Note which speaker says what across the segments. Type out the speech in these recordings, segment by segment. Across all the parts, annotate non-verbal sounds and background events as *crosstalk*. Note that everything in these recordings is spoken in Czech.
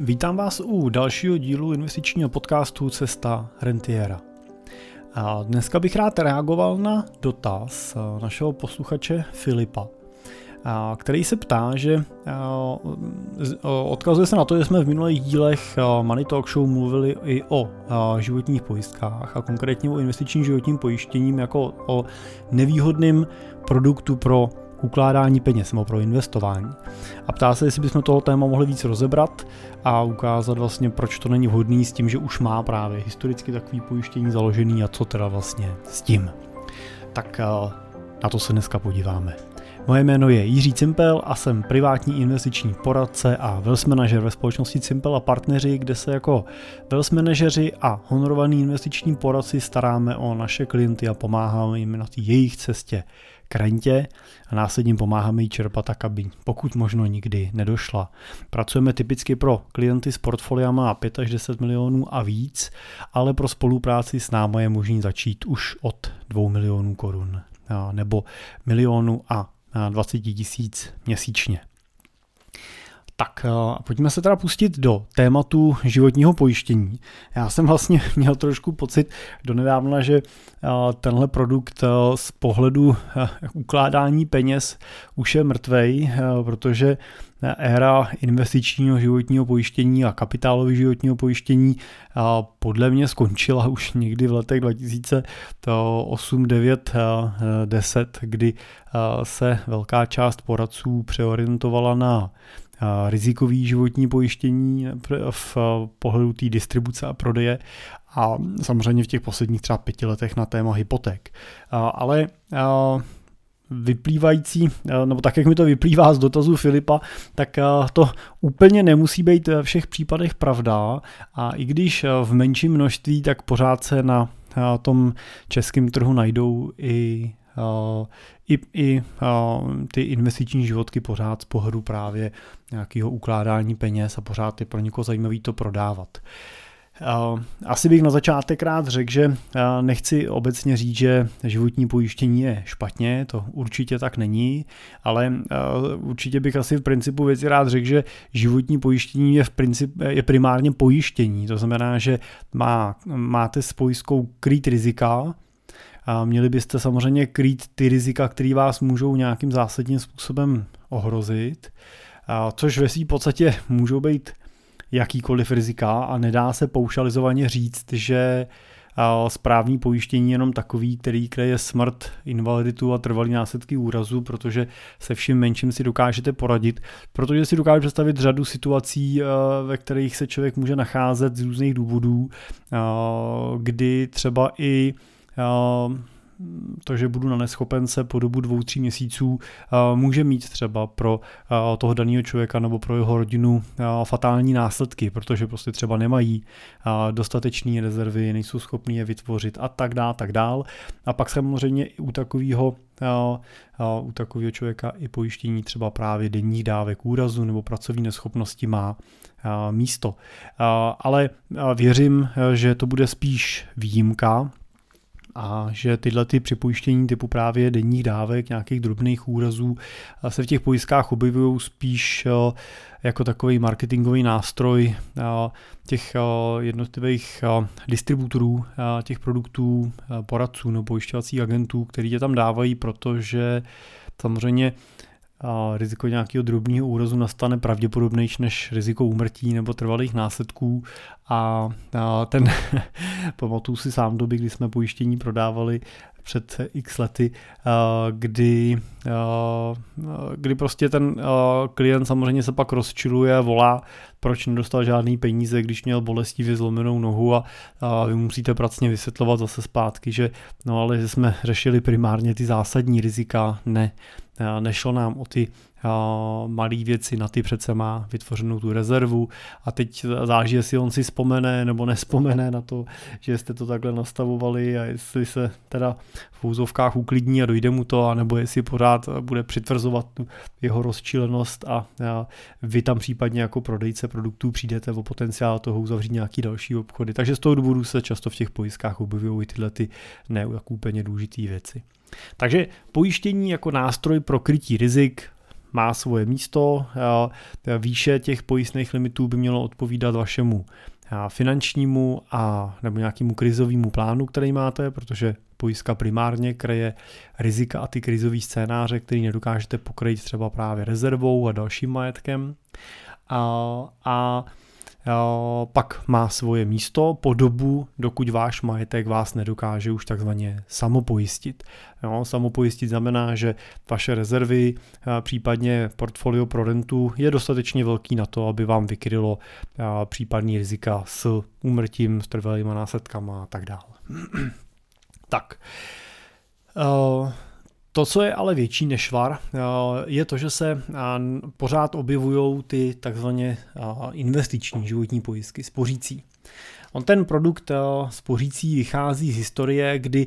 Speaker 1: Vítám vás u dalšího dílu investičního podcastu Cesta rentiera. A dneska bych rád reagoval na dotaz našeho posluchače Filipa, který se ptá, že odkazuje se na to, že jsme v minulých dílech Money Talk Show mluvili i o životních pojistkách a konkrétně o investičním životním pojištěním jako o nevýhodném produktu pro ukládání peněz nebo pro investování. A ptá se, jestli bychom toho téma mohli víc rozebrat a ukázat vlastně, proč to není vhodný s tím, že už má právě historicky takový pojištění založený a co teda vlastně s tím. Tak eh, na to se dneska podíváme. Moje jméno je Jiří Cimpel a jsem privátní investiční poradce a wealth manager ve společnosti Cimpel a partneři, kde se jako wealth manažeři a honorovaní investiční poradci staráme o naše klienty a pomáháme jim na jejich cestě k rentě a následně pomáháme jí čerpat tak, aby pokud možno nikdy nedošla. Pracujeme typicky pro klienty s portfoliama 5 až 10 milionů a víc, ale pro spolupráci s námi je možný začít už od 2 milionů korun nebo milionu a 20 tisíc měsíčně. Tak pojďme se teda pustit do tématu životního pojištění. Já jsem vlastně *laughs* měl trošku pocit do nedávna, že tenhle produkt z pohledu ukládání peněz už je mrtvej, protože éra investičního životního pojištění a kapitálového životního pojištění podle mě skončila už někdy v letech 2008, 9, 10, kdy se velká část poradců přeorientovala na rizikový životní pojištění v pohledu té distribuce a prodeje a samozřejmě v těch posledních třeba pěti letech na téma hypoték. Ale vyplývající, nebo tak, jak mi to vyplývá z dotazu Filipa, tak to úplně nemusí být ve všech případech pravda a i když v menším množství, tak pořád se na tom českém trhu najdou i i, i ty investiční životky pořád z pohledu právě nějakého ukládání peněz a pořád je pro někoho zajímavý to prodávat. Asi bych na začátek rád řekl, že nechci obecně říct, že životní pojištění je špatně, to určitě tak není, ale určitě bych asi v principu věci rád řekl, že životní pojištění je, v princip, je primárně pojištění, to znamená, že má, máte s pojistkou krýt rizika, a měli byste samozřejmě krýt ty rizika, které vás můžou nějakým zásadním způsobem ohrozit, a což ve své podstatě můžou být jakýkoliv rizika a nedá se paušalizovaně říct, že správní pojištění jenom takový, který kryje smrt, invaliditu a trvalý následky úrazu, protože se vším menším si dokážete poradit, protože si dokážete představit řadu situací, ve kterých se člověk může nacházet z různých důvodů, kdy třeba i to, že budu na neschopence po dobu dvou, tří měsíců, může mít třeba pro toho daného člověka nebo pro jeho rodinu fatální následky, protože prostě třeba nemají dostatečné rezervy, nejsou schopní je vytvořit a tak dále, tak dál. A pak samozřejmě i u takového u takového člověka i pojištění třeba právě denních dávek úrazu nebo pracovní neschopnosti má místo. Ale věřím, že to bude spíš výjimka, a že tyhle ty připojištění typu právě denních dávek, nějakých drobných úrazů se v těch pojistkách objevují spíš eh, jako takový marketingový nástroj eh, těch eh, jednotlivých distributorů těch produktů, poradců nebo pojišťovacích agentů, který tě tam dávají, protože samozřejmě a riziko nějakého drobného úrazu nastane pravděpodobnější než riziko úmrtí nebo trvalých následků. A, a ten, *laughs* pamatuju si sám doby, kdy jsme pojištění prodávali před x lety, kdy, kdy prostě ten klient samozřejmě se pak rozčiluje volá, proč nedostal žádný peníze, když měl bolestivě zlomenou nohu a, a vy musíte pracně vysvětlovat zase zpátky, že no ale že jsme řešili primárně ty zásadní rizika, ne, nešlo nám o ty malé věci, na ty přece má vytvořenou tu rezervu a teď záží, jestli on si vzpomene nebo nespomene na to, že jste to takhle nastavovali a jestli se teda v úzovkách uklidní a dojde mu to, anebo jestli pořád bude přitvrzovat tu jeho rozčilenost a, vy tam případně jako prodejce produktů přijdete o potenciál toho uzavřít nějaký další obchody. Takže z toho důvodu se často v těch pojistkách objevují tyhle ty ne úplně důležité věci. Takže pojištění jako nástroj pro krytí rizik má svoje místo, výše těch pojistných limitů by mělo odpovídat vašemu finančnímu a nebo nějakému krizovému plánu, který máte, protože pojistka primárně kreje rizika a ty krizové scénáře, který nedokážete pokrýt třeba právě rezervou a dalším majetkem. A, a pak má svoje místo po dobu, dokud váš majetek vás nedokáže už takzvaně samopojistit. Jo, samopojistit znamená, že vaše rezervy, případně portfolio pro rentu je dostatečně velký na to, aby vám vykrylo případný rizika s úmrtím, s trvalýma následkama a tak dále. *clears throat* tak. To, co je ale větší než švar, eh, je to, že se eh, pořád objevují ty takzvaně eh, investiční životní pojistky, spořící. On ten produkt spořící vychází z historie, kdy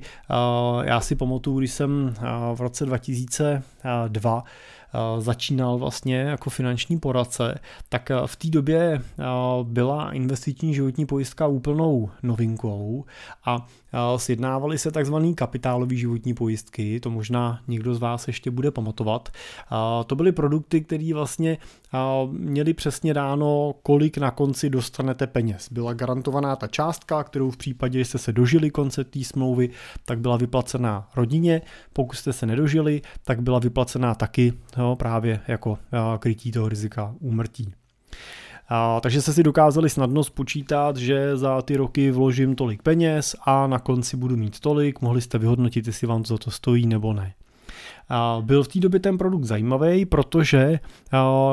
Speaker 1: já si pamatuju, když jsem v roce 2002 začínal vlastně jako finanční poradce, tak v té době byla investiční životní pojistka úplnou novinkou a sjednávaly se takzvané kapitálové životní pojistky, to možná někdo z vás ještě bude pamatovat. To byly produkty, které vlastně měly přesně dáno, kolik na konci dostanete peněz. Byla garantovaná ta částka, kterou v případě, že jste se dožili konce té smlouvy, tak byla vyplacená rodině, pokud jste se nedožili, tak byla vyplacená taky no, právě jako krytí toho rizika úmrtí. A, takže se si dokázali snadno spočítat, že za ty roky vložím tolik peněz a na konci budu mít tolik, mohli jste vyhodnotit, jestli vám to to stojí nebo ne. A byl v té době ten produkt zajímavý, protože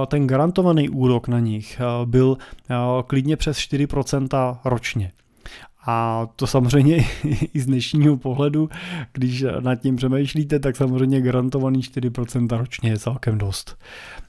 Speaker 1: ten garantovaný úrok na nich byl klidně přes 4% ročně. A to samozřejmě *laughs* i z dnešního pohledu, když nad tím přemýšlíte, tak samozřejmě garantovaný 4% ročně je celkem dost.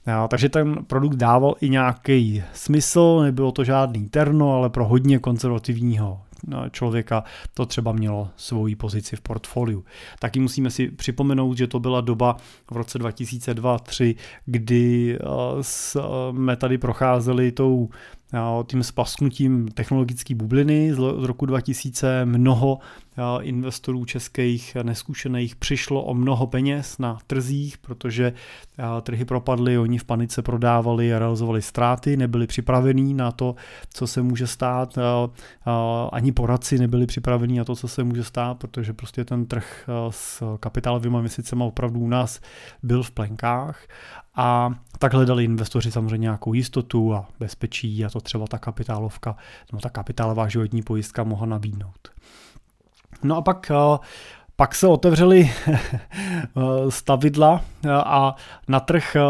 Speaker 1: A, takže ten produkt dával i nějaký smysl, nebylo to žádný terno, ale pro hodně konzervativního no, člověka to třeba mělo svoji pozici v portfoliu. Taky musíme si připomenout, že to byla doba v roce 2002-2003, kdy jsme tady procházeli tou tím spasknutím technologické bubliny z roku 2000 mnoho investorů českých neskušených přišlo o mnoho peněz na trzích, protože trhy propadly, oni v panice prodávali a realizovali ztráty, nebyli připravení na to, co se může stát, ani poradci nebyli připravení na to, co se může stát, protože prostě ten trh s kapitálovými investicemi opravdu u nás byl v plenkách a tak hledali investoři samozřejmě nějakou jistotu a bezpečí a to třeba ta kapitálovka, no ta kapitálová životní pojistka mohla nabídnout. No a pak eh, pak se otevřely *laughs* stavidla eh, a na trh eh,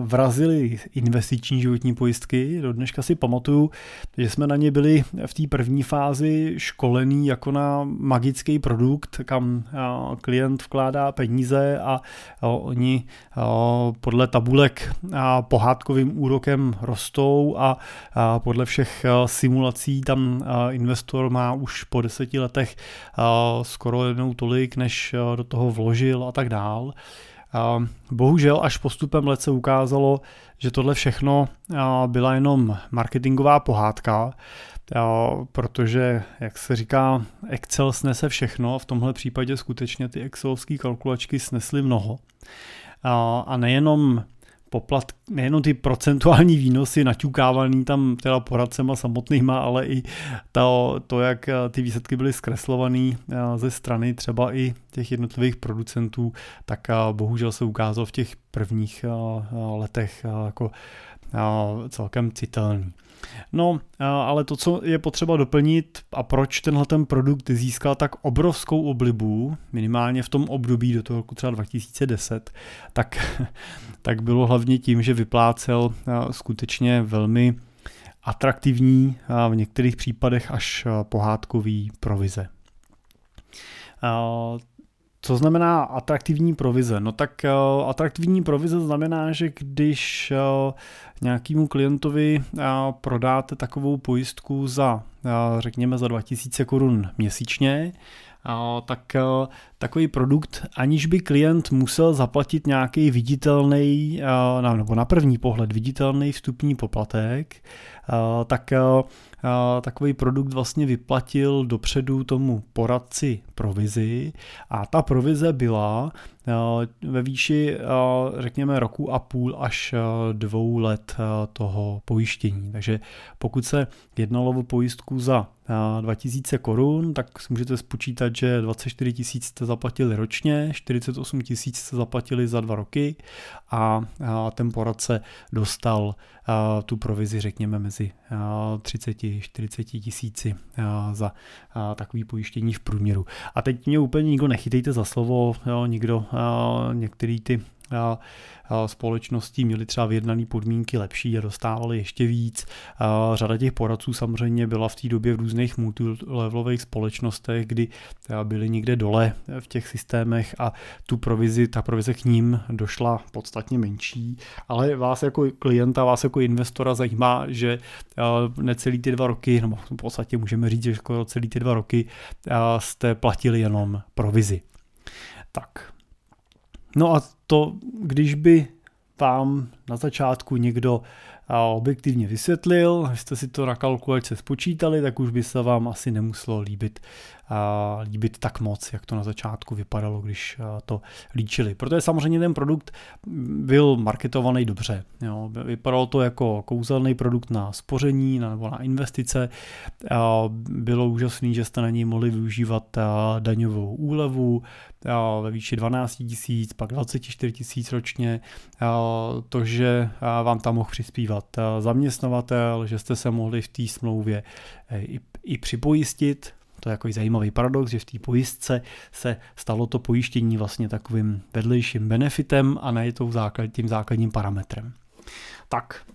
Speaker 1: vrazily investiční životní pojistky. Do dneška si pamatuju, že jsme na ně byli v té první fázi školený jako na magický produkt, kam eh, klient vkládá peníze a oni podle tabulek pohádkovým úrokem rostou a podle všech simulací tam investor má už po deseti letech skoro jednou tolik, než eh, do toho vložil a tak dál. Bohužel až postupem let se ukázalo, že tohle všechno eh, byla jenom marketingová pohádka, eh, protože, jak se říká, Excel snese všechno, v tomhle případě skutečně ty excelovské kalkulačky snesly mnoho. A nejenom poplat, nejenom ty procentuální výnosy naťukávaný tam teda poradcema samotnýma, ale i to, to jak eh, ty výsledky byly zkreslovaný eh, ze strany třeba i těch jednotlivých producentů, tak eh, bohužel se ukázalo v těch prvních letech jako celkem citelný. No, ale to, co je potřeba doplnit a proč tenhle ten produkt získal tak obrovskou oblibu, minimálně v tom období do toho roku třeba 2010, tak, *laughs* tak bylo hlavně tím, že vyplácel skutečně velmi atraktivní a v některých případech až pohádkový provize. Co znamená atraktivní provize? No tak uh, atraktivní provize znamená, že když uh, nějakému klientovi uh, prodáte takovou pojistku za, řekněme, za 2000 korun měsíčně, tak takový produkt, aniž by klient musel zaplatit nějaký viditelný, nebo na první pohled viditelný vstupní poplatek, tak takový produkt vlastně vyplatil dopředu tomu poradci provizi a ta provize byla ve výši, řekněme, roku a půl až dvou let toho pojištění. Takže pokud se jednalo o pojistku za 2000 korun, tak si můžete spočítat, že 24 tisíc jste zaplatili ročně, 48 tisíc jste zaplatili za dva roky a ten poradce dostal tu provizi, řekněme, mezi 30-40 tisíci za takový pojištění v průměru. A teď mě úplně nikdo nechytejte za slovo, jo, nikdo, některý ty společností měly třeba vyjednané podmínky lepší a dostávali ještě víc. Řada těch poradců samozřejmě byla v té době v různých multilevelových společnostech, kdy byli někde dole v těch systémech a tu provizi, ta provize k ním došla podstatně menší, ale vás jako klienta, vás jako investora zajímá, že necelý ty dva roky, nebo v podstatě můžeme říct, že skoro celý ty dva roky jste platili jenom provizi. Tak, No a to, když by vám na začátku někdo objektivně vysvětlil, jste si to na kalkulačce spočítali, tak už by se vám asi nemuselo líbit, líbit tak moc, jak to na začátku vypadalo, když to líčili. Protože samozřejmě ten produkt byl marketovaný dobře. Jo. Vypadalo to jako kouzelný produkt na spoření nebo na investice. Bylo úžasné, že jste na něj mohli využívat daňovou úlevu ve výši 12 tisíc, pak 24 tisíc ročně. To, že vám tam mohl přispívat zaměstnavatel, že jste se mohli v té smlouvě eh, i, i připojistit, to je jako zajímavý paradox, že v té pojistce se stalo to pojištění vlastně takovým vedlejším benefitem a ne tím základním parametrem. Tak,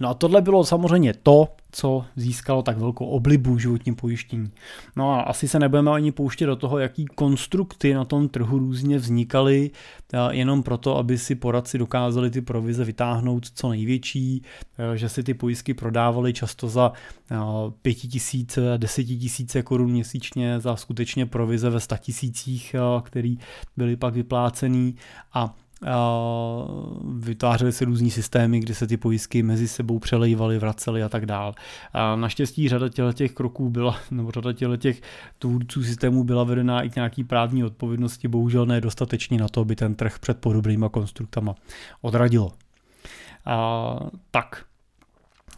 Speaker 1: No a tohle bylo samozřejmě to, co získalo tak velkou oblibu v životním pojištění. No a asi se nebudeme ani pouštět do toho, jaký konstrukty na tom trhu různě vznikaly, jenom proto, aby si poradci dokázali ty provize vytáhnout co největší, že si ty pojistky prodávali často za 5 tisíce, 10 tisíce korun měsíčně za skutečně provize ve 100 tisících, byly pak vyplácený a vytvářely se různý systémy, kdy se ty pojistky mezi sebou přelejvaly, vracely a tak dál. Naštěstí řada těch kroků byla, *laughs* nebo řada těch tvůrců systémů byla vedená i k nějaký právní odpovědnosti, bohužel ne dostatečně na to, aby ten trh před podobnýma konstruktama odradilo. A, tak,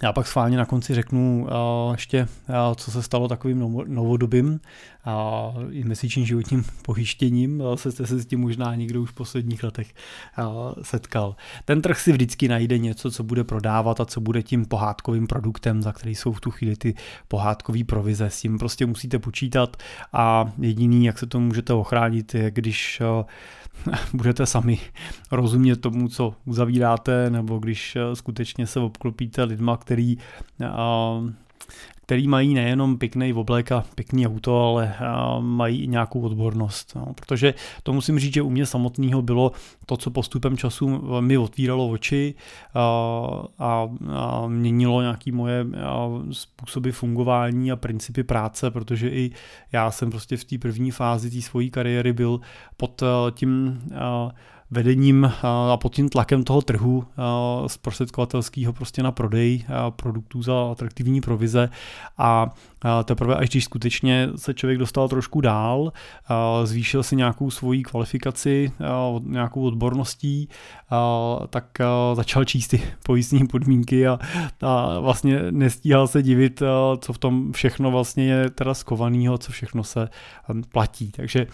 Speaker 1: já pak schválně na konci řeknu uh, ještě, uh, co se stalo takovým novodobým a uh, investičním životním pojištěním. Se jste se s tím možná někdo už v posledních letech setkal. Ten trh si vždycky najde něco, co bude prodávat a co bude tím pohádkovým produktem, za který jsou v tu chvíli ty pohádkové provize. S tím prostě musíte počítat a jediný, jak se to můžete ochránit, je když *laughs* budete sami rozumět tomu, co uzavíráte, nebo když skutečně se obklopíte lidma, který který mají nejenom pěkný oblek a pěkný auto, ale mají i nějakou odbornost. No, protože to musím říct, že u mě samotného bylo to, co postupem času mi otvíralo oči a, a, a měnilo nějaké moje způsoby fungování a principy práce, protože i já jsem prostě v té první fázi té svojí kariéry byl pod tím vedením a pod tím tlakem toho trhu zprostředkovatelského prostě na prodej produktů za atraktivní provize. A teprve až když skutečně se člověk dostal trošku dál, zvýšil si nějakou svoji kvalifikaci, nějakou odborností, tak začal číst ty *laughs* pojistní podmínky a, vlastně nestíhal se divit, co v tom všechno vlastně je teda skovaného, co všechno se platí. Takže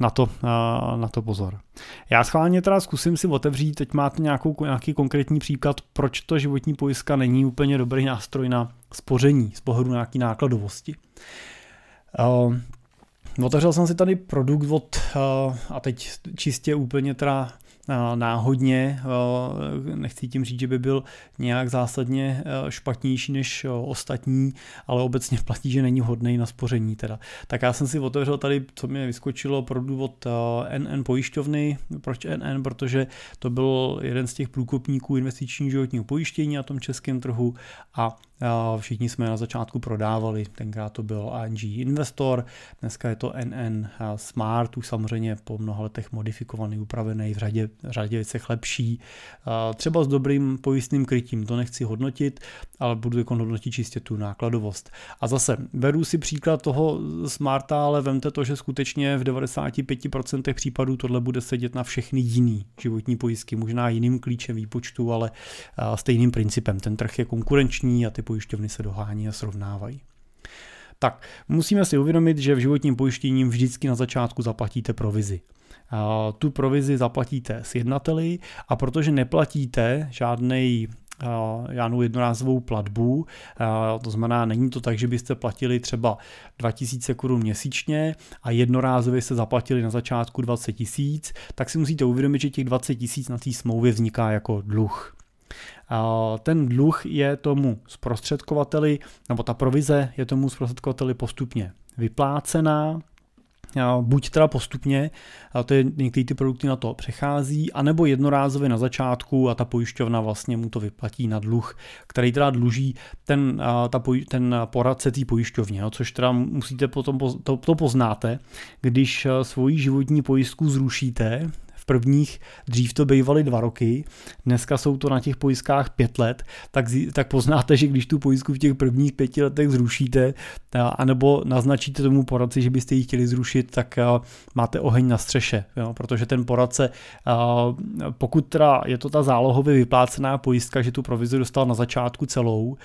Speaker 1: na to, na to pozor. Já schválně teda zkusím si otevřít, teď máte nějakou, nějaký konkrétní příklad, proč to životní pojistka není úplně dobrý nástroj na spoření z pohledu nějaký nákladovosti. Uh, otevřel jsem si tady produkt od, uh, a teď čistě úplně teda náhodně. Nechci tím říct, že by byl nějak zásadně špatnější než ostatní, ale obecně platí, že není vhodný na spoření. Teda. Tak já jsem si otevřel tady, co mi vyskočilo, produkt od NN pojišťovny. Proč NN? Protože to byl jeden z těch průkopníků investičního životního pojištění na tom českém trhu a všichni jsme na začátku prodávali, tenkrát to byl ANG Investor, dneska je to NN Smart, už samozřejmě po mnoha letech modifikovaný, upravený, v řadě, v řadě věcech lepší, třeba s dobrým pojistným krytím, to nechci hodnotit, ale budu jako hodnotit čistě tu nákladovost. A zase, beru si příklad toho Smarta, ale vemte to, že skutečně v 95% případů tohle bude sedět na všechny jiný životní pojistky, možná jiným klíčem výpočtu, ale stejným principem. Ten trh je konkurenční a ty pojišťovny se dohání a srovnávají. Tak, musíme si uvědomit, že v životním pojištění vždycky na začátku zaplatíte provizi. Tu provizi zaplatíte s jednateli a protože neplatíte žádný žádnou jednorázovou platbu. To znamená, není to tak, že byste platili třeba 2000 korun měsíčně a jednorázově se zaplatili na začátku 20 tisíc, tak si musíte uvědomit, že těch 20 tisíc na té smlouvě vzniká jako dluh. Ten dluh je tomu zprostředkovateli, nebo ta provize je tomu zprostředkovateli postupně vyplácená, buď teda postupně, to je některé ty produkty na to přechází, anebo jednorázově na začátku a ta pojišťovna vlastně mu to vyplatí na dluh, který teda dluží ten, ta, ten poradce té pojišťovně, jo, což teda musíte potom, to, to poznáte, když svoji životní pojistku zrušíte, v prvních, dřív to bývaly dva roky, dneska jsou to na těch pojistkách pět let, tak, tak poznáte, že když tu pojistku v těch prvních pěti letech zrušíte, anebo naznačíte tomu poradci, že byste ji chtěli zrušit, tak máte oheň na střeše, jo? protože ten poradce, pokud teda je to ta zálohově vyplácená pojistka, že tu provizi dostal na začátku celou,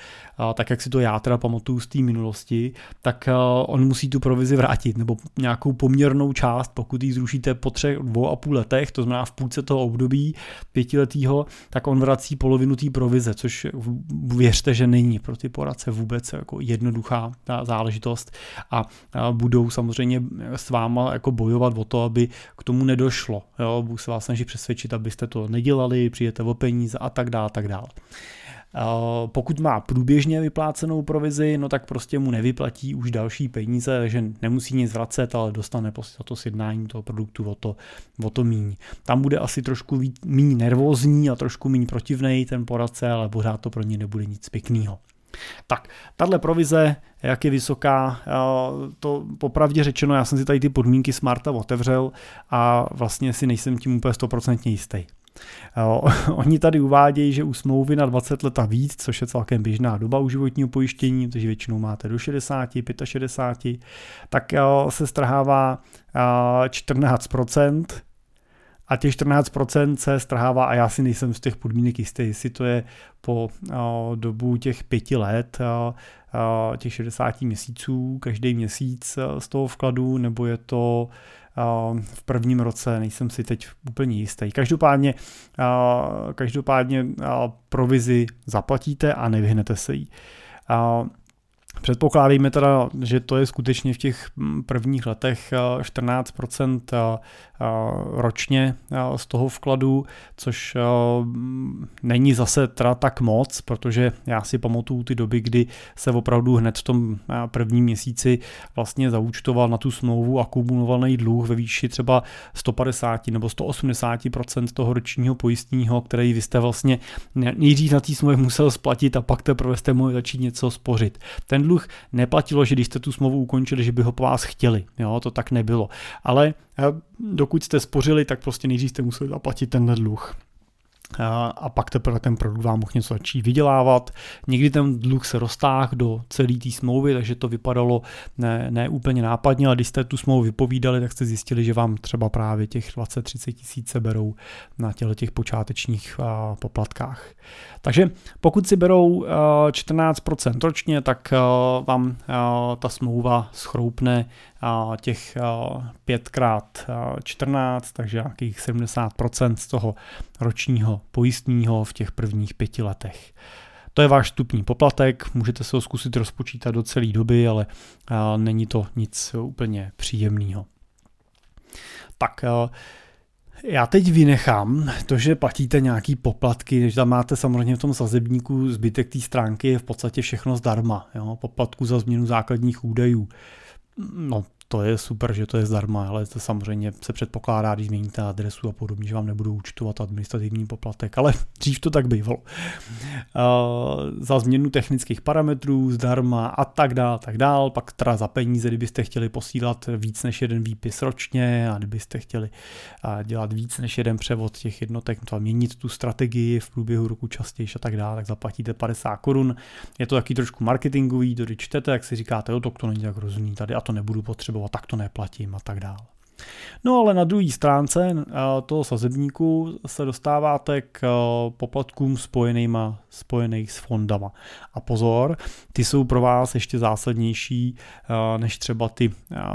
Speaker 1: tak jak si to já teda pamatuju z té minulosti, tak on musí tu provizi vrátit, nebo nějakou poměrnou část, pokud ji zrušíte po třech, dvou a půl letech, letech, to znamená v půlce toho období pětiletého, tak on vrací polovinu té provize, což věřte, že není pro ty poradce vůbec jako jednoduchá ta záležitost a budou samozřejmě s váma jako bojovat o to, aby k tomu nedošlo. Jo? Budu se vás snažit přesvědčit, abyste to nedělali, přijete o peníze a tak dále, tak dále. Pokud má průběžně vyplácenou provizi, no tak prostě mu nevyplatí už další peníze, takže nemusí nic vracet, ale dostane prostě to sjednání toho produktu o to, o to míň. Tam bude asi trošku míň nervózní a trošku míň protivnej ten poradce, ale pořád to pro ně nebude nic pěkného. Tak, tahle provize, jak je vysoká, to popravdě řečeno, já jsem si tady ty podmínky Smarta otevřel a vlastně si nejsem tím úplně stoprocentně jistý. *laughs* Oni tady uvádějí, že u smlouvy na 20 let a víc, což je celkem běžná doba u životního pojištění, protože většinou máte do 60, 65, tak se strhává 14%, a těch 14% se strhává a já si nejsem z těch podmínek jistý, jestli to je po dobu těch pěti let, těch 60 měsíců, každý měsíc z toho vkladu, nebo je to v prvním roce, nejsem si teď úplně jistý. Každopádně, každopádně provizi zaplatíte a nevyhnete se jí. Předpokládejme teda, že to je skutečně v těch prvních letech 14% ročně z toho vkladu, což není zase teda tak moc, protože já si pamatuju ty doby, kdy se opravdu hned v tom prvním měsíci vlastně zaúčtoval na tu smlouvu akumulovaný dluh ve výši třeba 150 nebo 180% toho ročního pojistního, který vy jste vlastně nejdřív na té smlouvě musel splatit a pak teprve jste mohli začít něco spořit. Ten dluh neplatilo, že když jste tu smlouvu ukončili, že by ho po vás chtěli. Jo, to tak nebylo. Ale dokud jste spořili, tak prostě nejdřív jste museli zaplatit ten dluh a pak teprve ten produkt vám mohl něco začít vydělávat. Někdy ten dluh se roztáhl do celé té smlouvy, takže to vypadalo ne, ne úplně nápadně, ale když jste tu smlouvu vypovídali, tak jste zjistili, že vám třeba právě těch 20-30 tisíc se berou na těle těch počátečních poplatkách. Takže pokud si berou a, 14% ročně, tak vám ta smlouva schroupne těch 5x14, takže nějakých 70% z toho ročního pojistního v těch prvních pěti letech. To je váš vstupní poplatek, můžete se ho zkusit rozpočítat do celé doby, ale není to nic úplně příjemného. Tak, já teď vynechám to, že platíte nějaký poplatky, že tam máte samozřejmě v tom sazebníku zbytek té stránky je v podstatě všechno zdarma. Jo? Poplatku za změnu základních údajů no, to je super, že to je zdarma, ale to samozřejmě se předpokládá, když změníte adresu a podobně, že vám nebudou účtovat administrativní poplatek, ale *laughs* dřív to tak bývalo. Uh, za změnu technických parametrů zdarma a tak dál, tak dál, pak teda za peníze, kdybyste chtěli posílat víc než jeden výpis ročně a kdybyste chtěli uh, dělat víc než jeden převod těch jednotek, to měnit tu strategii v průběhu roku častěji a tak dále, tak zaplatíte 50 korun. Je to taky trošku marketingový, to když čtete, jak si říkáte, jo, to, to není tak rozumný tady a to nebudu potřebovat, tak to neplatím a tak dále. No ale na druhé stránce eh, toho sazebníku se dostáváte k eh, poplatkům spojenýma, spojených s fondama. A pozor, ty jsou pro vás ještě zásadnější eh, než třeba ty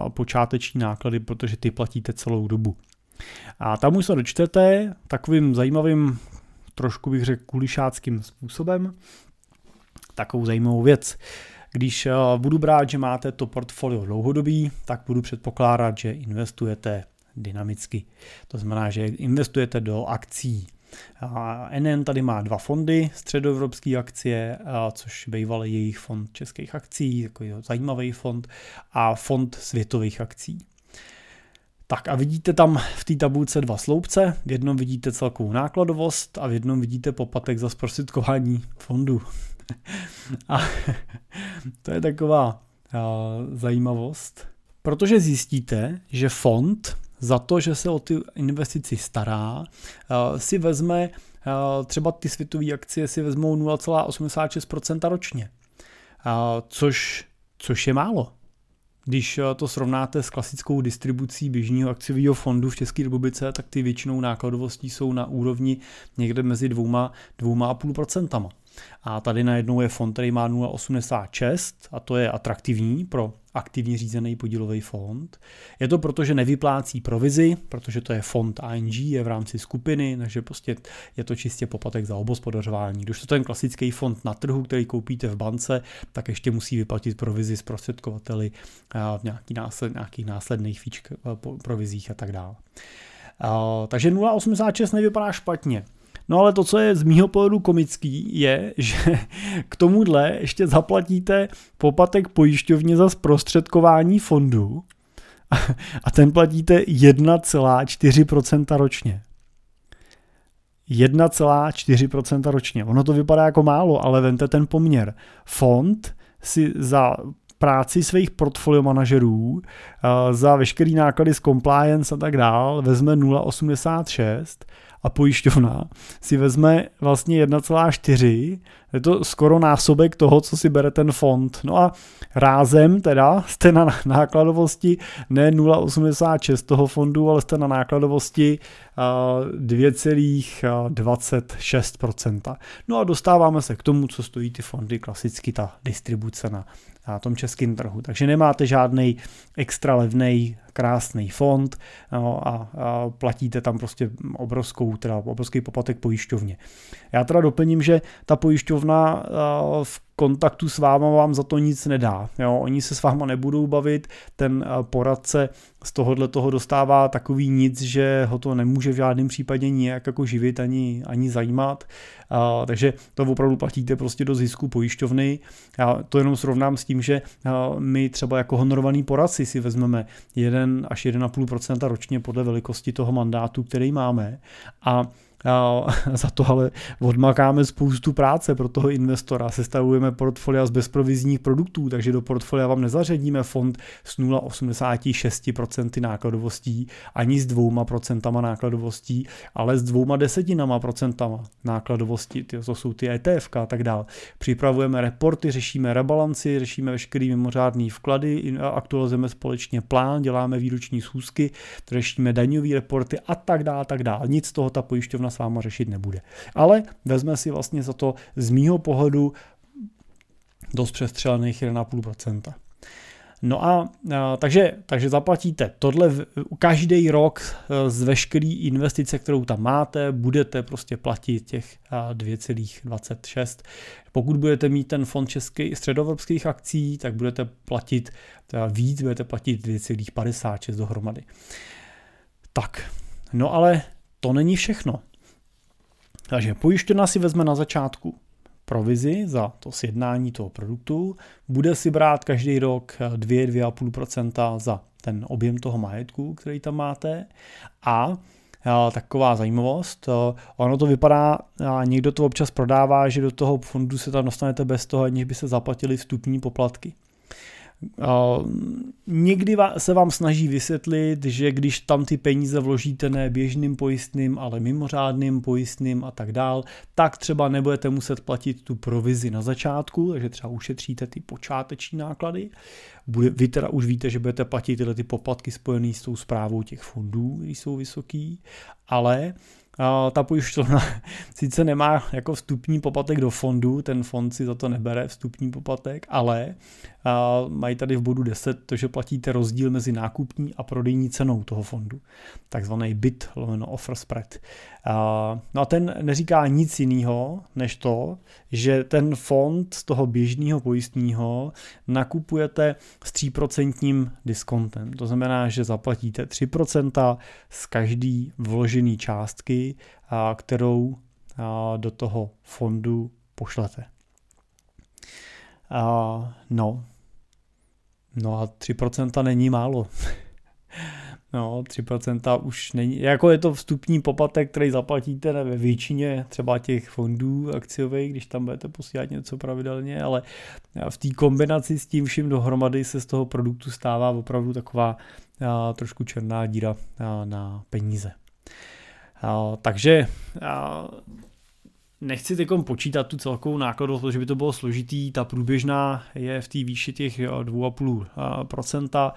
Speaker 1: počáteční náklady, protože ty platíte celou dobu. A tam už se dočtete takovým zajímavým, trošku bych řekl kulišáckým způsobem, takovou zajímavou věc. Když eh, budu brát, že máte to portfolio dlouhodobý, tak budu předpokládat, že investujete dynamicky. To znamená, že investujete do akcí. NN tady má dva fondy, středoevropské akcie, což býval jejich fond českých akcí, takový zajímavý fond, a fond světových akcí. Tak a vidíte tam v té tabulce dva sloupce, v jednom vidíte celkovou nákladovost a v jednom vidíte poplatek za zprostředkování fondu. *laughs* A to je taková zajímavost, protože zjistíte, že fond za to, že se o ty investici stará, si vezme třeba ty světové akcie si vezmou 0,86% ročně, což, což je málo. Když to srovnáte s klasickou distribucí běžného akciového fondu v České republice, tak ty většinou nákladovostí jsou na úrovni někde mezi dvouma, dvouma a půl procentama. A tady najednou je fond, který má 0,86 a to je atraktivní pro aktivně řízený podílový fond. Je to proto, že nevyplácí provizi, protože to je fond ING, je v rámci skupiny, takže prostě je to čistě poplatek za obospodařování. Když to ten klasický fond na trhu, který koupíte v bance, tak ještě musí vyplatit provizi zprostředkovateli v nějaký násled, nějakých následných fíčk, provizích a tak dále. Takže 0,86 nevypadá špatně. No ale to, co je z mýho pohledu komický, je, *laughs* že k tomuhle ještě zaplatíte poplatek pojišťovně za zprostředkování fondu a ten platíte 1,4% ročně. 1,4% ročně. Ono to vypadá jako málo, ale vente ten poměr. Fond si za práci svých portfolio manažerů, eh, za veškerý náklady z compliance a tak dál, vezme 0,86 a pojišťovna si vezme vlastně 1,4, je to skoro násobek toho, co si bere ten fond. No a rázem teda jste na nákladovosti ne 0,86 toho fondu, ale jste na nákladovosti 2,26%. No a dostáváme se k tomu, co stojí ty fondy, klasicky ta distribuce na na tom českém trhu. Takže nemáte žádný extra levný krásný fond no, a, a platíte tam prostě obrovskou, teda obrovský poplatek pojišťovně. Já teda doplním, že ta pojišťovna v kontaktu s váma vám za to nic nedá. Jo? Oni se s váma nebudou bavit, ten poradce z tohohle toho dostává takový nic, že ho to nemůže v žádném případě nijak jako živit ani, ani zajímat. A, takže to opravdu platíte prostě do zisku pojišťovny. Já to jenom srovnám s tím, že my třeba jako honorovaný poradci si vezmeme 1 až 1,5% ročně podle velikosti toho mandátu, který máme. A *laughs* za to ale odmakáme spoustu práce pro toho investora. Sestavujeme portfolia z bezprovizních produktů, takže do portfolia vám nezařadíme fond s 0,86% nákladovostí, ani s dvouma procentama nákladovostí, ale s dvouma desetinama procentama to jsou ty ETF a tak dále. Připravujeme reporty, řešíme rebalanci, řešíme veškeré mimořádné vklady, aktualizujeme společně plán, děláme výroční schůzky, řešíme daňové reporty a tak dále, tak dále. Nic z toho ta pojišťovna s váma řešit nebude. Ale vezme si vlastně za to z mýho pohledu dost přestřelených 1,5%. No a, takže, takže zaplatíte tohle každý rok e, z veškerý investice, kterou tam máte, budete prostě platit těch 2,26. Pokud budete mít ten fond českých středoevropských akcí, tak budete platit víc, budete platit 2,56 dohromady. Tak, no ale to není všechno. Takže pojišťovna si vezme na začátku provizi za to sjednání toho produktu, bude si brát každý rok 2-2,5% za ten objem toho majetku, který tam máte a taková zajímavost. Ono to vypadá, někdo to občas prodává, že do toho fondu se tam dostanete bez toho, aniž by se zaplatili vstupní poplatky. Někdy se vám snaží vysvětlit, že když tam ty peníze vložíte ne běžným pojistným, ale mimořádným pojistným a tak dál, tak třeba nebudete muset platit tu provizi na začátku, takže třeba ušetříte ty počáteční náklady. Vy teda už víte, že budete platit tyhle ty poplatky spojené s tou zprávou těch fondů, když jsou vysoký, ale ta pojišťovna *laughs* sice nemá jako vstupní poplatek do fondu, ten fond si za to nebere vstupní poplatek, ale mají tady v bodu 10 to, že platíte rozdíl mezi nákupní a prodejní cenou toho fondu, takzvaný bit lomeno offer spread. No a ten neříká nic jiného, než to, že ten fond z toho běžného pojistního nakupujete s 3% diskontem. To znamená, že zaplatíte 3% z každý vložený částky, kterou do toho fondu pošlete. No, no a 3% není málo. *laughs* No, 3% už není, jako je to vstupní poplatek, který zaplatíte ve většině třeba těch fondů akciových, když tam budete posílat něco pravidelně, ale v té kombinaci s tím vším dohromady se z toho produktu stává opravdu taková a, trošku černá díra a, na peníze. Takže Nechci teď počítat tu celkovou nákladovost, protože by to bylo složitý. Ta průběžná je v té výši těch 2,5%,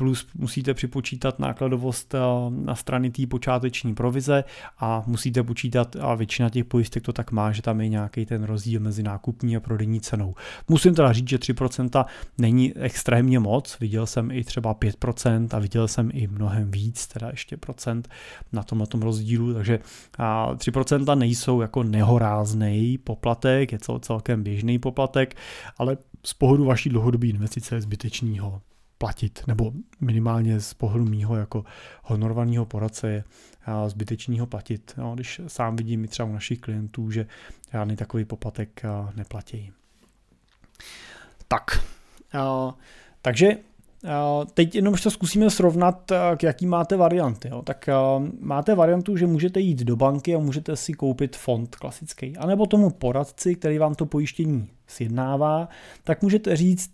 Speaker 1: plus musíte připočítat nákladovost eh, na strany té počáteční provize a musíte počítat, a většina těch pojistek to tak má, že tam je nějaký ten rozdíl mezi nákupní a prodejní cenou. Musím teda říct, že 3% není extrémně moc, viděl jsem i třeba 5% a viděl jsem i mnohem víc, teda ještě procent na tom, na tom rozdílu, takže 3% nejsou jako nehorázný poplatek, je cel, celkem běžný poplatek, ale z pohledu vaší dlouhodobé investice je zbytečného platit, nebo minimálně z pohledu mýho jako honorovaného poradce je zbytečného platit, no, když sám vidím i třeba u našich klientů, že žádný takový poplatek neplatí. Tak, takže Teď jenom to zkusíme srovnat, k jaký máte varianty. Jo. Tak máte variantu, že můžete jít do banky a můžete si koupit fond klasický. A nebo tomu poradci, který vám to pojištění sjednává, tak můžete říct,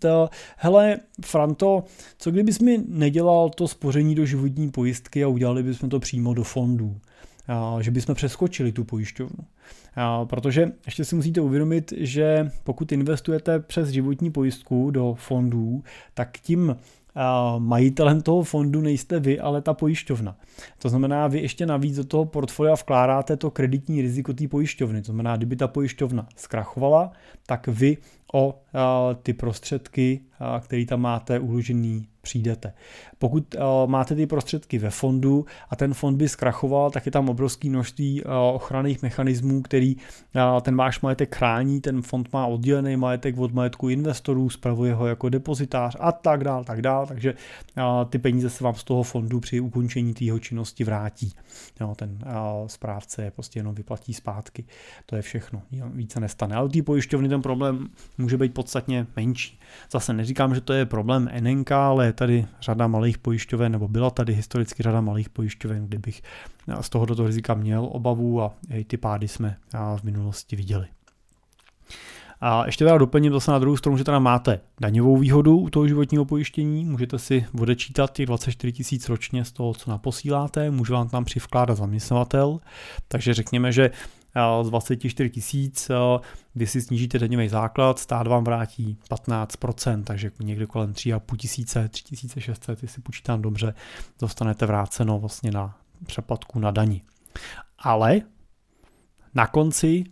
Speaker 1: hele Franto, co kdybys mi nedělal to spoření do životní pojistky a udělali bychom to přímo do fondů že bychom přeskočili tu pojišťovnu. Protože ještě si musíte uvědomit, že pokud investujete přes životní pojistku do fondů, tak tím majitelem toho fondu nejste vy, ale ta pojišťovna. To znamená, vy ještě navíc do toho portfolia vkládáte to kreditní riziko té pojišťovny. To znamená, kdyby ta pojišťovna zkrachovala, tak vy o ty prostředky, které tam máte uložený, přijdete. Pokud máte ty prostředky ve fondu a ten fond by zkrachoval, tak je tam obrovské množství ochranných mechanismů, který ten váš majetek chrání, ten fond má oddělený majetek od majetku investorů, spravuje ho jako depozitář a tak dál, tak dál, takže ty peníze se vám z toho fondu při ukončení tého činnosti vrátí. ten správce je prostě jenom vyplatí zpátky. To je všechno, více nestane. Ale ty pojišťovny ten problém může být podstatně menší. Zase neříkám, že to je problém NNK, ale tady řada malých pojišťoven, nebo byla tady historicky řada malých pojišťoven, kdybych z tohoto rizika měl obavu a i ty pády jsme v minulosti viděli. A ještě teda doplním zase na druhou stranu, že teda máte daňovou výhodu u toho životního pojištění, můžete si odečítat těch 24 tisíc ročně z toho, co naposíláte, může vám tam přivkládat zaměstnavatel, takže řekněme, že z 24 tisíc, kdy si snížíte daňový základ, stát vám vrátí 15%, takže někde kolem 3,5 tisíce, 3600, jestli počítám dobře, dostanete vráceno vlastně na přeplatku na dani. Ale na konci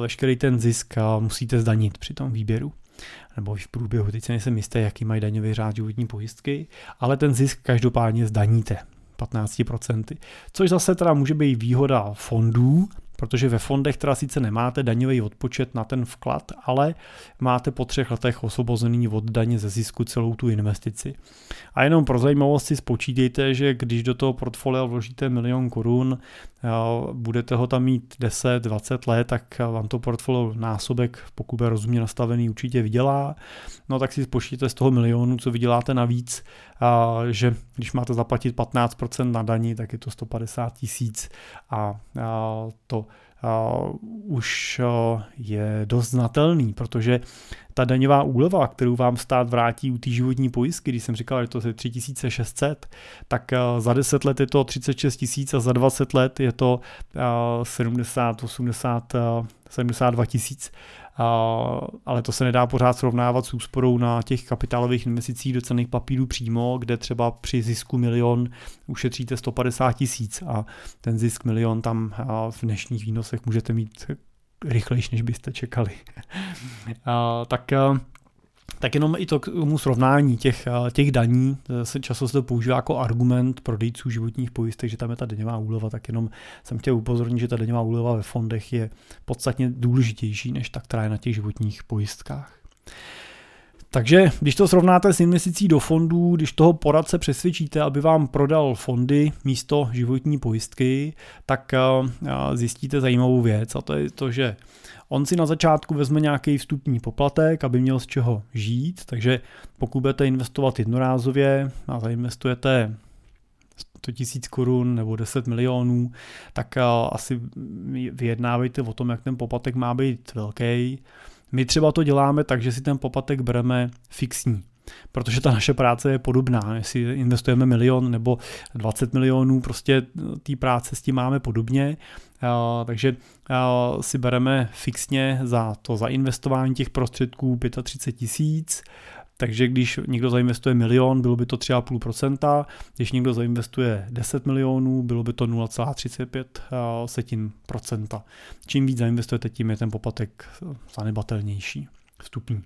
Speaker 1: veškerý ten zisk musíte zdanit při tom výběru nebo v průběhu, teď se nejsem jistý, jaký mají daňový řád životní pojistky, ale ten zisk každopádně zdaníte. 15%, což zase teda může být výhoda fondů, protože ve fondech teda sice nemáte daňový odpočet na ten vklad, ale máte po třech letech osvobozený od daně ze zisku celou tu investici. A jenom pro zajímavost si spočítejte, že když do toho portfolia vložíte milion korun, budete ho tam mít 10-20 let, tak vám to portfolio násobek, pokud je rozumně nastavený, určitě vydělá. No tak si spočítejte z toho milionu, co vyděláte navíc, že když máte zaplatit 15% na daní, tak je to 150 tisíc a to už je dost znatelný, protože ta daňová úleva, kterou vám stát vrátí u té životní pojistky, když jsem říkal, že to je 3600, tak uh, za 10 let je to 36 tisíc a za 20 let je to uh, 70, 80, uh, 72 tisíc. Ale to se nedá pořád srovnávat s úsporou na těch kapitálových investicích do cených papírů přímo, kde třeba při zisku milion ušetříte 150 tisíc a ten zisk milion tam v dnešních výnosech můžete mít rychlejší, než byste čekali. *laughs* tak tak jenom i to k tomu srovnání těch, těch daní, se často se to používá jako argument prodejců životních pojistek, že tam je ta daňová úleva, tak jenom jsem chtěl upozornit, že ta daňová úleva ve fondech je podstatně důležitější než ta, která je na těch životních pojistkách. Takže když to srovnáte s investicí do fondů, když toho poradce přesvědčíte, aby vám prodal fondy místo životní pojistky, tak eh, zjistíte zajímavou věc a to je to, že On si na začátku vezme nějaký vstupní poplatek, aby měl z čeho žít, takže pokud budete investovat jednorázově a zainvestujete 100 tisíc korun nebo 10 milionů, tak asi vyjednávejte o tom, jak ten poplatek má být velký. My třeba to děláme tak, že si ten poplatek bereme fixní protože ta naše práce je podobná. Jestli investujeme milion nebo 20 milionů, prostě té práce s tím máme podobně, takže si bereme fixně za to zainvestování těch prostředků 35 tisíc, takže když někdo zainvestuje milion, bylo by to 3,5%, když někdo zainvestuje 10 milionů, bylo by to 0,35%. Čím víc zainvestujete, tím je ten poplatek zanedbatelnější, vstupní.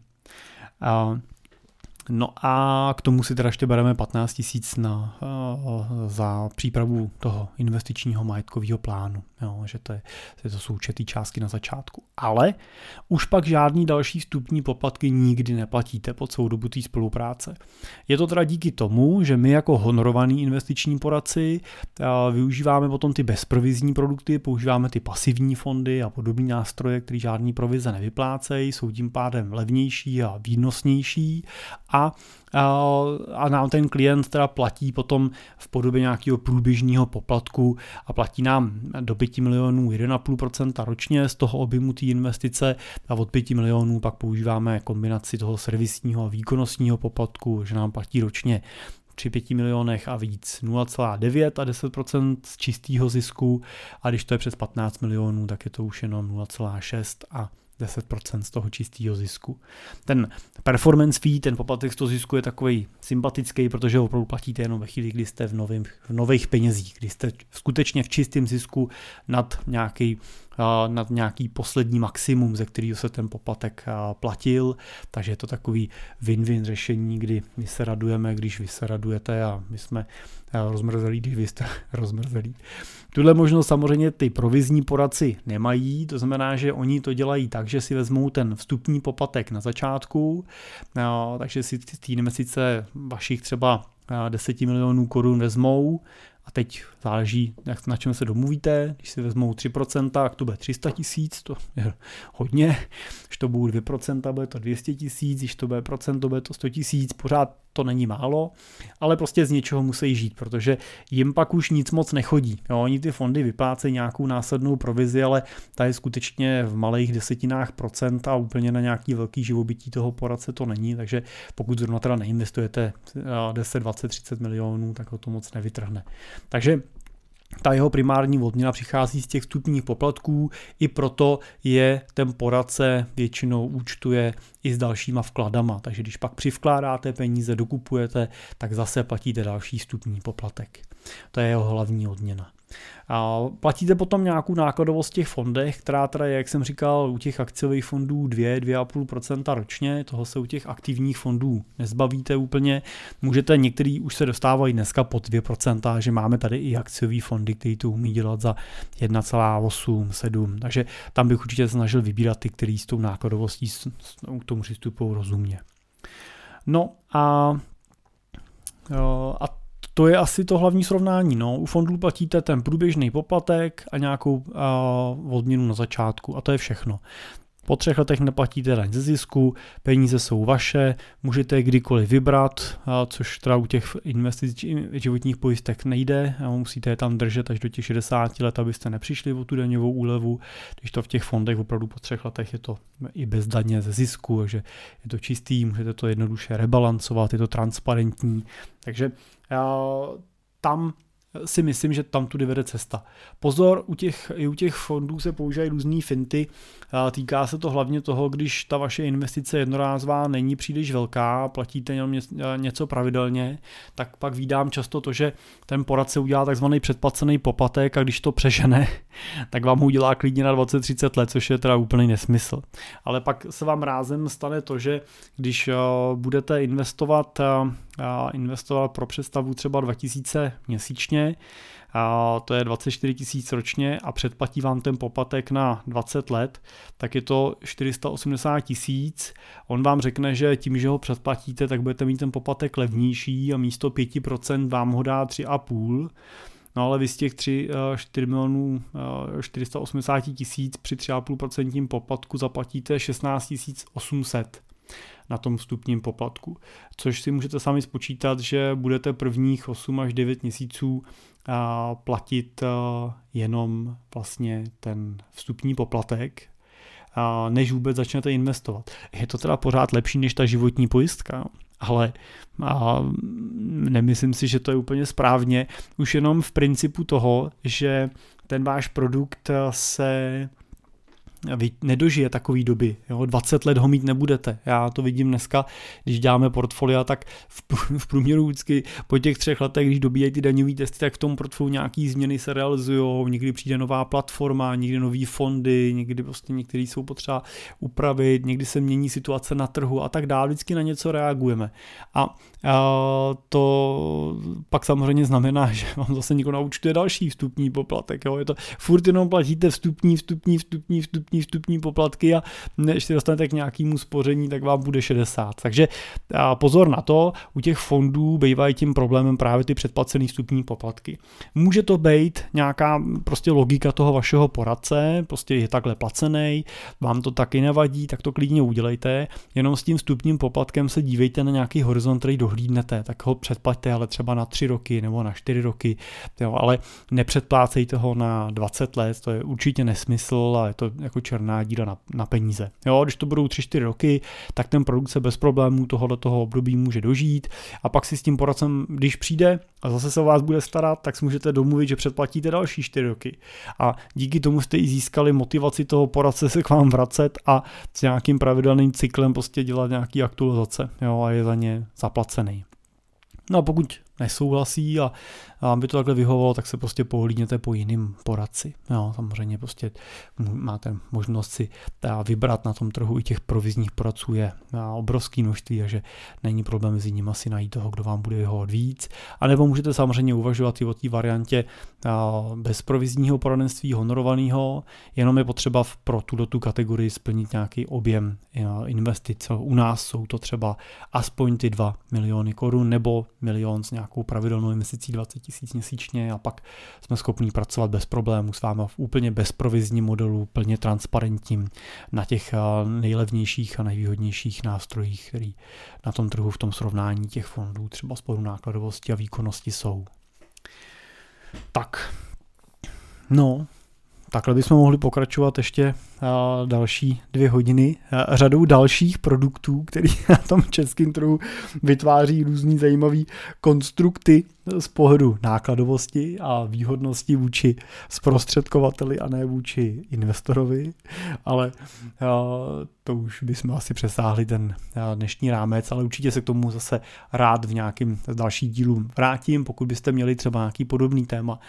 Speaker 1: No a k tomu si teda ještě bereme 15 tisíc na, uh, za přípravu toho investičního majetkového plánu, jo, že to, je, to jsou určitý částky na začátku. Ale už pak žádný další vstupní poplatky nikdy neplatíte po celou dobu té spolupráce. Je to teda díky tomu, že my jako honorovaný investiční poradci uh, využíváme potom ty bezprovizní produkty, používáme ty pasivní fondy a podobné nástroje, které žádný provize nevyplácejí, jsou tím pádem levnější a výnosnější a a, a nám ten klient teda platí potom v podobě nějakého průběžného poplatku a platí nám do 5 milionů 1,5% ročně z toho objemu té investice a od 5 milionů pak používáme kombinaci toho servisního a výkonnostního poplatku, že nám platí ročně při 5 milionech a víc 0,9 a 10% z čistého zisku a když to je přes 15 milionů, tak je to už jenom 0,6 a 10% z toho čistého zisku. Ten performance fee, ten poplatek z toho zisku je takový sympatický, protože ho opravdu platíte jenom ve chvíli, kdy jste v, novým, v nových penězích, kdy jste skutečně v čistém zisku nad nějaký nad nějaký poslední maximum, ze kterého se ten poplatek platil, takže je to takový win-win řešení, kdy my se radujeme, když vy se radujete a my jsme rozmrzelí, když vy jste *laughs* rozmrzelí. Tuhle možnost samozřejmě ty provizní poradci nemají, to znamená, že oni to dělají tak, že si vezmou ten vstupní poplatek na začátku, takže si ty investice vašich třeba 10 milionů korun vezmou a teď záleží, jak, na čem se domluvíte. Když si vezmou 3%, tak to bude 300 tisíc, to je hodně. Když to budou 2%, bude to 200 tisíc, když to bude procent, to bude to 100 tisíc, pořád to není málo, ale prostě z něčeho musí žít, protože jim pak už nic moc nechodí. Jo, oni ty fondy vyplácejí nějakou následnou provizi, ale ta je skutečně v malých desetinách procent a úplně na nějaký velký živobytí toho poradce to není, takže pokud zrovna teda neinvestujete 10, 20, 30 milionů, tak ho to moc nevytrhne. Takže ta jeho primární odměna přichází z těch vstupních poplatků, i proto je ten poradce většinou účtuje i s dalšíma vkladama. Takže když pak přivkládáte peníze, dokupujete, tak zase platíte další vstupní poplatek. To je jeho hlavní odměna. A platíte potom nějakou nákladovost v těch fondech, která teda je, jak jsem říkal, u těch akciových fondů 2-2,5% ročně, toho se u těch aktivních fondů nezbavíte úplně. Můžete, některý už se dostávají dneska pod 2%, že máme tady i akciové fondy, které to umí dělat za 1,8, 7, takže tam bych určitě snažil vybírat ty, který s tou nákladovostí k tomu přistupují rozumně. No a, a to je asi to hlavní srovnání. No. U fondů platíte ten průběžný poplatek a nějakou uh, odměnu na začátku a to je všechno. Po třech letech neplatíte daň ze zisku, peníze jsou vaše, můžete je kdykoliv vybrat, což teda u těch investic životních pojistek nejde, musíte je tam držet až do těch 60 let, abyste nepřišli o tu daňovou úlevu, když to v těch fondech opravdu po třech letech je to i bez daně ze zisku, takže je to čistý, můžete to jednoduše rebalancovat, je to transparentní, takže tam si myslím, že tam tudy vede cesta. Pozor, u těch, i u těch fondů se používají různé finty. Týká se to hlavně toho, když ta vaše investice jednorázová není příliš velká, platíte jenom něco pravidelně, tak pak vídám často to, že ten poradce udělá takzvaný předplacený poplatek a když to přežene, *laughs* tak vám ho udělá klidně na 20-30 let, což je teda úplný nesmysl. Ale pak se vám rázem stane to, že když budete investovat investovat pro představu třeba 2000 měsíčně, a to je 24 tisíc ročně a předplatí vám ten poplatek na 20 let, tak je to 480 tisíc. On vám řekne, že tím, že ho předplatíte, tak budete mít ten poplatek levnější a místo 5% vám ho dá 3,5%. No ale vy z těch 3, 4 milionů 480 tisíc při 3,5% poplatku zaplatíte 16 800 na tom vstupním poplatku. Což si můžete sami spočítat, že budete prvních 8 až 9 měsíců platit jenom vlastně ten vstupní poplatek, než vůbec začnete investovat. Je to teda pořád lepší než ta životní pojistka, ale a nemyslím si, že to je úplně správně. Už jenom v principu toho, že ten váš produkt se vy nedožije takový doby. Jo? 20 let ho mít nebudete. Já to vidím dneska, když děláme portfolia, tak *laughs* v, průměru vždycky po těch třech letech, když dobíjají ty daňové testy, tak v tom portfoliu nějaký změny se realizují, někdy přijde nová platforma, někdy nový fondy, někdy prostě některý jsou potřeba upravit, někdy se mění situace na trhu a tak dále. Vždycky na něco reagujeme. A, a to pak samozřejmě znamená, *laughs* že vám zase někdo naučtuje další vstupní poplatek. Jo? Je to furt jenom platíte vstupní, vstupní, vstupní, vstupní vstupní, vstupní poplatky a než si dostanete k nějakému spoření, tak vám bude 60. Takže pozor na to, u těch fondů bývají tím problémem právě ty předplacené vstupní poplatky. Může to být nějaká prostě logika toho vašeho poradce, prostě je takhle placený, vám to taky nevadí, tak to klidně udělejte, jenom s tím vstupním poplatkem se dívejte na nějaký horizont, který dohlídnete, tak ho předplaťte, ale třeba na 3 roky nebo na 4 roky, jo, ale nepředplácejte ho na 20 let, to je určitě nesmysl a je to jako jako černá díra na, na peníze. Jo, když to budou 3-4 roky, tak ten produkt se bez problémů tohoto toho období může dožít a pak si s tím poradcem, když přijde a zase se o vás bude starat, tak si můžete domluvit, že předplatíte další 4 roky. A díky tomu jste i získali motivaci toho poradce se k vám vracet a s nějakým pravidelným cyklem prostě dělat nějaký aktualizace jo, a je za ně zaplacený. No a pokud nesouhlasí a a aby to takhle vyhovovalo, tak se prostě pohlídněte po jiným poradci. Jo, samozřejmě prostě máte možnost si vybrat na tom trhu i těch provizních poradců je obrovský množství, takže není problém mezi nimi si najít toho, kdo vám bude vyhovovat víc. A nebo můžete samozřejmě uvažovat i o té variantě bez provizního poradenství honorovaného, jenom je potřeba pro tuto tu kategorii splnit nějaký objem investic. U nás jsou to třeba aspoň ty 2 miliony korun nebo milion s nějakou pravidelnou investicí 20 tisíc měsíčně a pak jsme schopni pracovat bez problémů s vámi v úplně bezprovizním modelu, plně transparentním na těch eh, nejlevnějších a nejvýhodnějších nástrojích, který na tom trhu v tom srovnání těch fondů třeba spolu nákladovosti a výkonnosti jsou. Tak, no, takhle bychom mohli pokračovat ještě další dvě hodiny řadou dalších produktů, který *laughs* na tom českém trhu vytváří různý zajímavý konstrukty z pohledu nákladovosti a výhodnosti vůči zprostředkovateli a ne vůči investorovi, ale to už bychom asi přesáhli ten dnešní rámec, ale určitě se k tomu zase rád v nějakým z dalších dílů vrátím, pokud byste měli třeba nějaký podobný téma,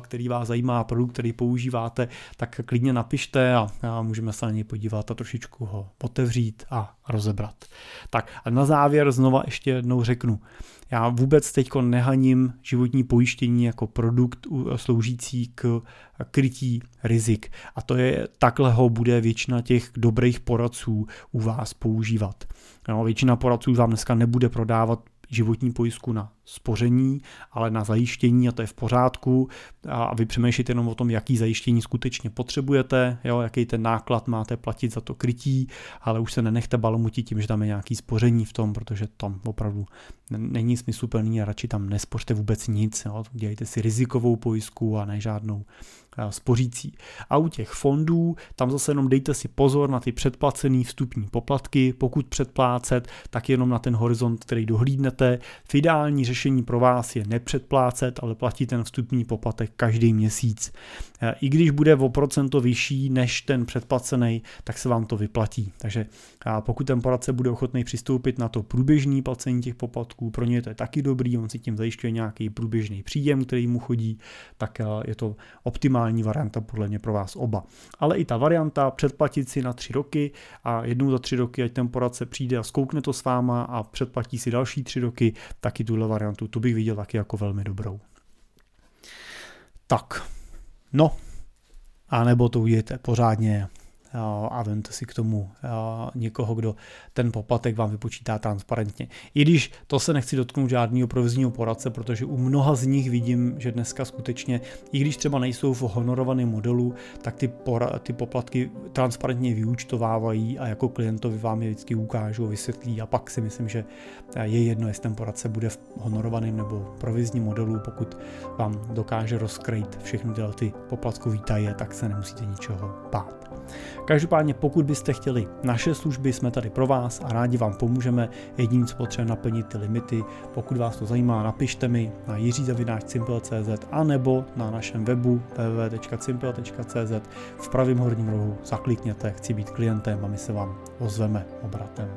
Speaker 1: který vás zajímá, produkt, který používáte, tak klidně napište a můžeme se na něj podívat a trošičku ho otevřít a rozebrat. Tak a na závěr znova ještě jednou řeknu, já vůbec teď nehaním životní pojištění jako produkt sloužící k krytí rizik. A to je, takhle ho bude většina těch dobrých poradců u vás používat. No, většina poradců vám dneska nebude prodávat životní pojistku na spoření, ale na zajištění a to je v pořádku a vy přemýšlíte jenom o tom, jaký zajištění skutečně potřebujete, jo, jaký ten náklad máte platit za to krytí, ale už se nenechte balomutit tím, že tam je nějaký spoření v tom, protože tam opravdu není smysluplný a radši tam nespořte vůbec nic, jo, dělejte si rizikovou pojistku a ne žádnou spořící. A u těch fondů, tam zase jenom dejte si pozor na ty předplacený vstupní poplatky, pokud předplácet, tak jenom na ten horizont, který dohlídnete. V ideální řešení pro vás je nepředplácet, ale platit ten vstupní poplatek každý měsíc. I když bude o procento vyšší než ten předplacený, tak se vám to vyplatí. Takže pokud ten poradce bude ochotný přistoupit na to průběžný placení těch poplatků, pro ně to je taky dobrý, on si tím zajišťuje nějaký průběžný příjem, který mu chodí, tak je to optimální varianta podle mě pro vás oba. Ale i ta varianta předplatit si na tři roky a jednou za tři roky, ať ten poradce přijde a zkoukne to s váma a předplatí si další tři roky, taky tuhle variantu, to bych viděl taky jako velmi dobrou. Tak, no, a nebo to udějte pořádně a vemte si k tomu někoho, kdo ten poplatek vám vypočítá transparentně. I když to se nechci dotknout žádného provizního poradce, protože u mnoha z nich vidím, že dneska skutečně, i když třeba nejsou v honorovaném modelu, tak ty, pora, ty poplatky transparentně vyúčtovávají a jako klientovi vám je vždycky ukážou, vysvětlí a pak si myslím, že je jedno, jestli ten poradce bude v honorovaném nebo provizním modelu, pokud vám dokáže rozkrejt všechny ty poplatkový taje, tak se nemusíte ničeho bát. Každopádně pokud byste chtěli naše služby, jsme tady pro vás a rádi vám pomůžeme. Jediný, co potřebujeme naplnit ty limity. Pokud vás to zajímá, napište mi na jiřizavináčsimple.cz a nebo na našem webu www.simple.cz v pravém horním rohu zaklikněte Chci být klientem a my se vám ozveme obratem.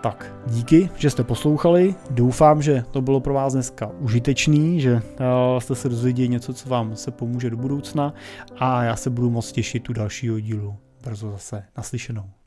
Speaker 1: Tak, díky, že jste poslouchali. Doufám, že to bylo pro vás dneska užitečný, že uh, jste se dozvěděli něco, co vám se pomůže do budoucna a já se budu moc těšit tu dalšího dílu brzo zase naslyšenou.